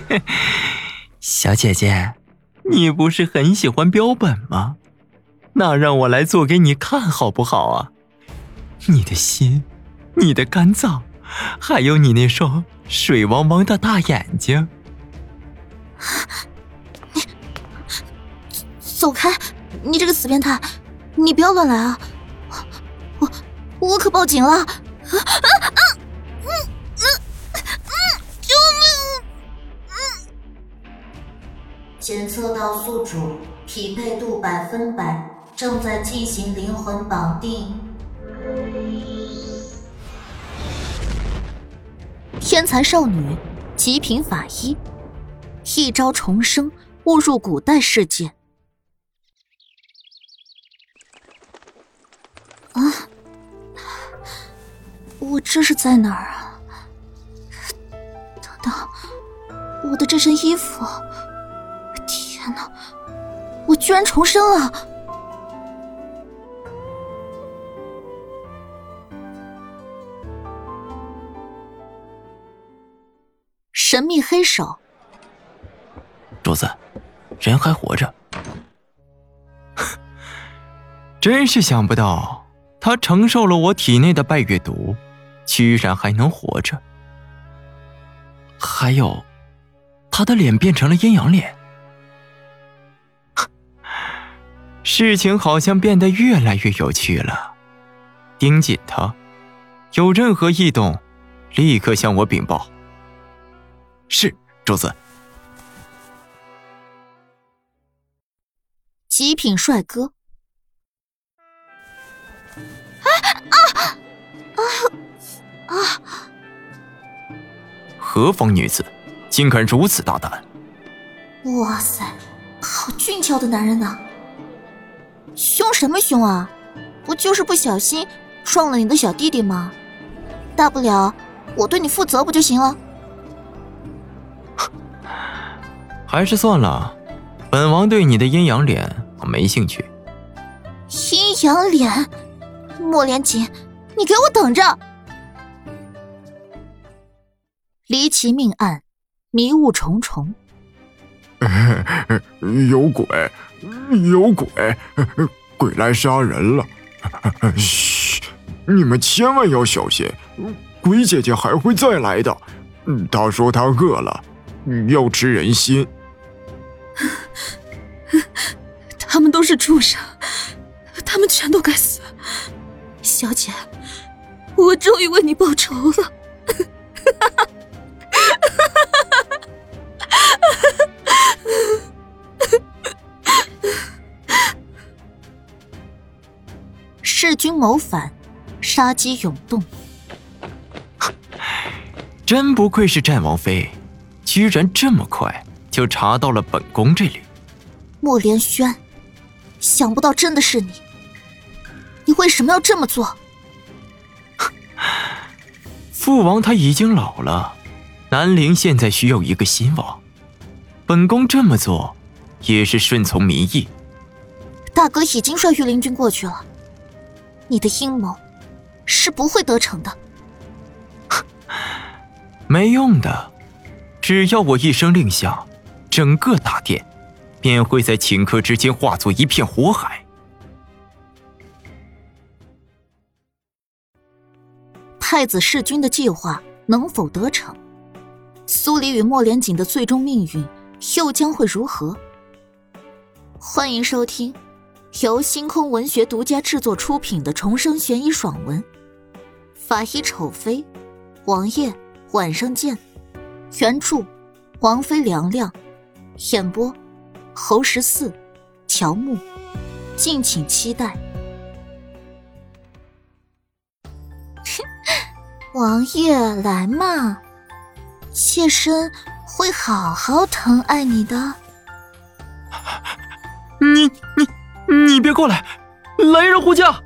小姐姐，你不是很喜欢标本吗？那让我来做给你看好不好啊？你的心，你的肝脏，还有你那双水汪汪的大眼睛。你走开！你这个死变态，你不要乱来啊！我我可报警了！啊啊检测到宿主匹配度百分百，正在进行灵魂绑定。天才少女，极品法医，一朝重生，误入古代世界。啊！我这是在哪儿啊？等等，我的这身衣服！居然重生了！神秘黑手，主子，人还活着。真是想不到，他承受了我体内的拜月毒，居然还能活着。还有，他的脸变成了阴阳脸。事情好像变得越来越有趣了。盯紧他，有任何异动，立刻向我禀报。是，主子。极品帅哥。啊啊啊！何方女子，竟敢如此大胆？哇塞，好俊俏的男人呐！凶什么凶啊？不就是不小心撞了你的小弟弟吗？大不了我对你负责不就行了？还是算了，本王对你的阴阳脸没兴趣。阴阳脸。莫连锦，你给我等着！离奇命案，迷雾重重。有鬼，有鬼，鬼来杀人了！嘘，你们千万要小心，鬼姐姐还会再来的。她说她饿了，要吃人心。他们都是畜生，他们全都该死。小姐，我终于为你报仇了！弑君谋反，杀机涌动。真不愧是战王妃，居然这么快就查到了本宫这里。莫连轩，想不到真的是你。你为什么要这么做？父王他已经老了，南陵现在需要一个新王，本宫这么做也是顺从民意。大哥已经率御林军过去了，你的阴谋是不会得逞的。没用的，只要我一声令下，整个大殿便会在顷刻之间化作一片火海。太子弑君的计划能否得逞？苏黎与莫连锦的最终命运又将会如何？欢迎收听由星空文学独家制作出品的重生悬疑爽文《法医丑妃》，王爷晚上见。原著：王妃凉凉，演播：侯十四、乔木。敬请期待。王爷来嘛，妾身会好好疼爱你的。你过来，来人护驾！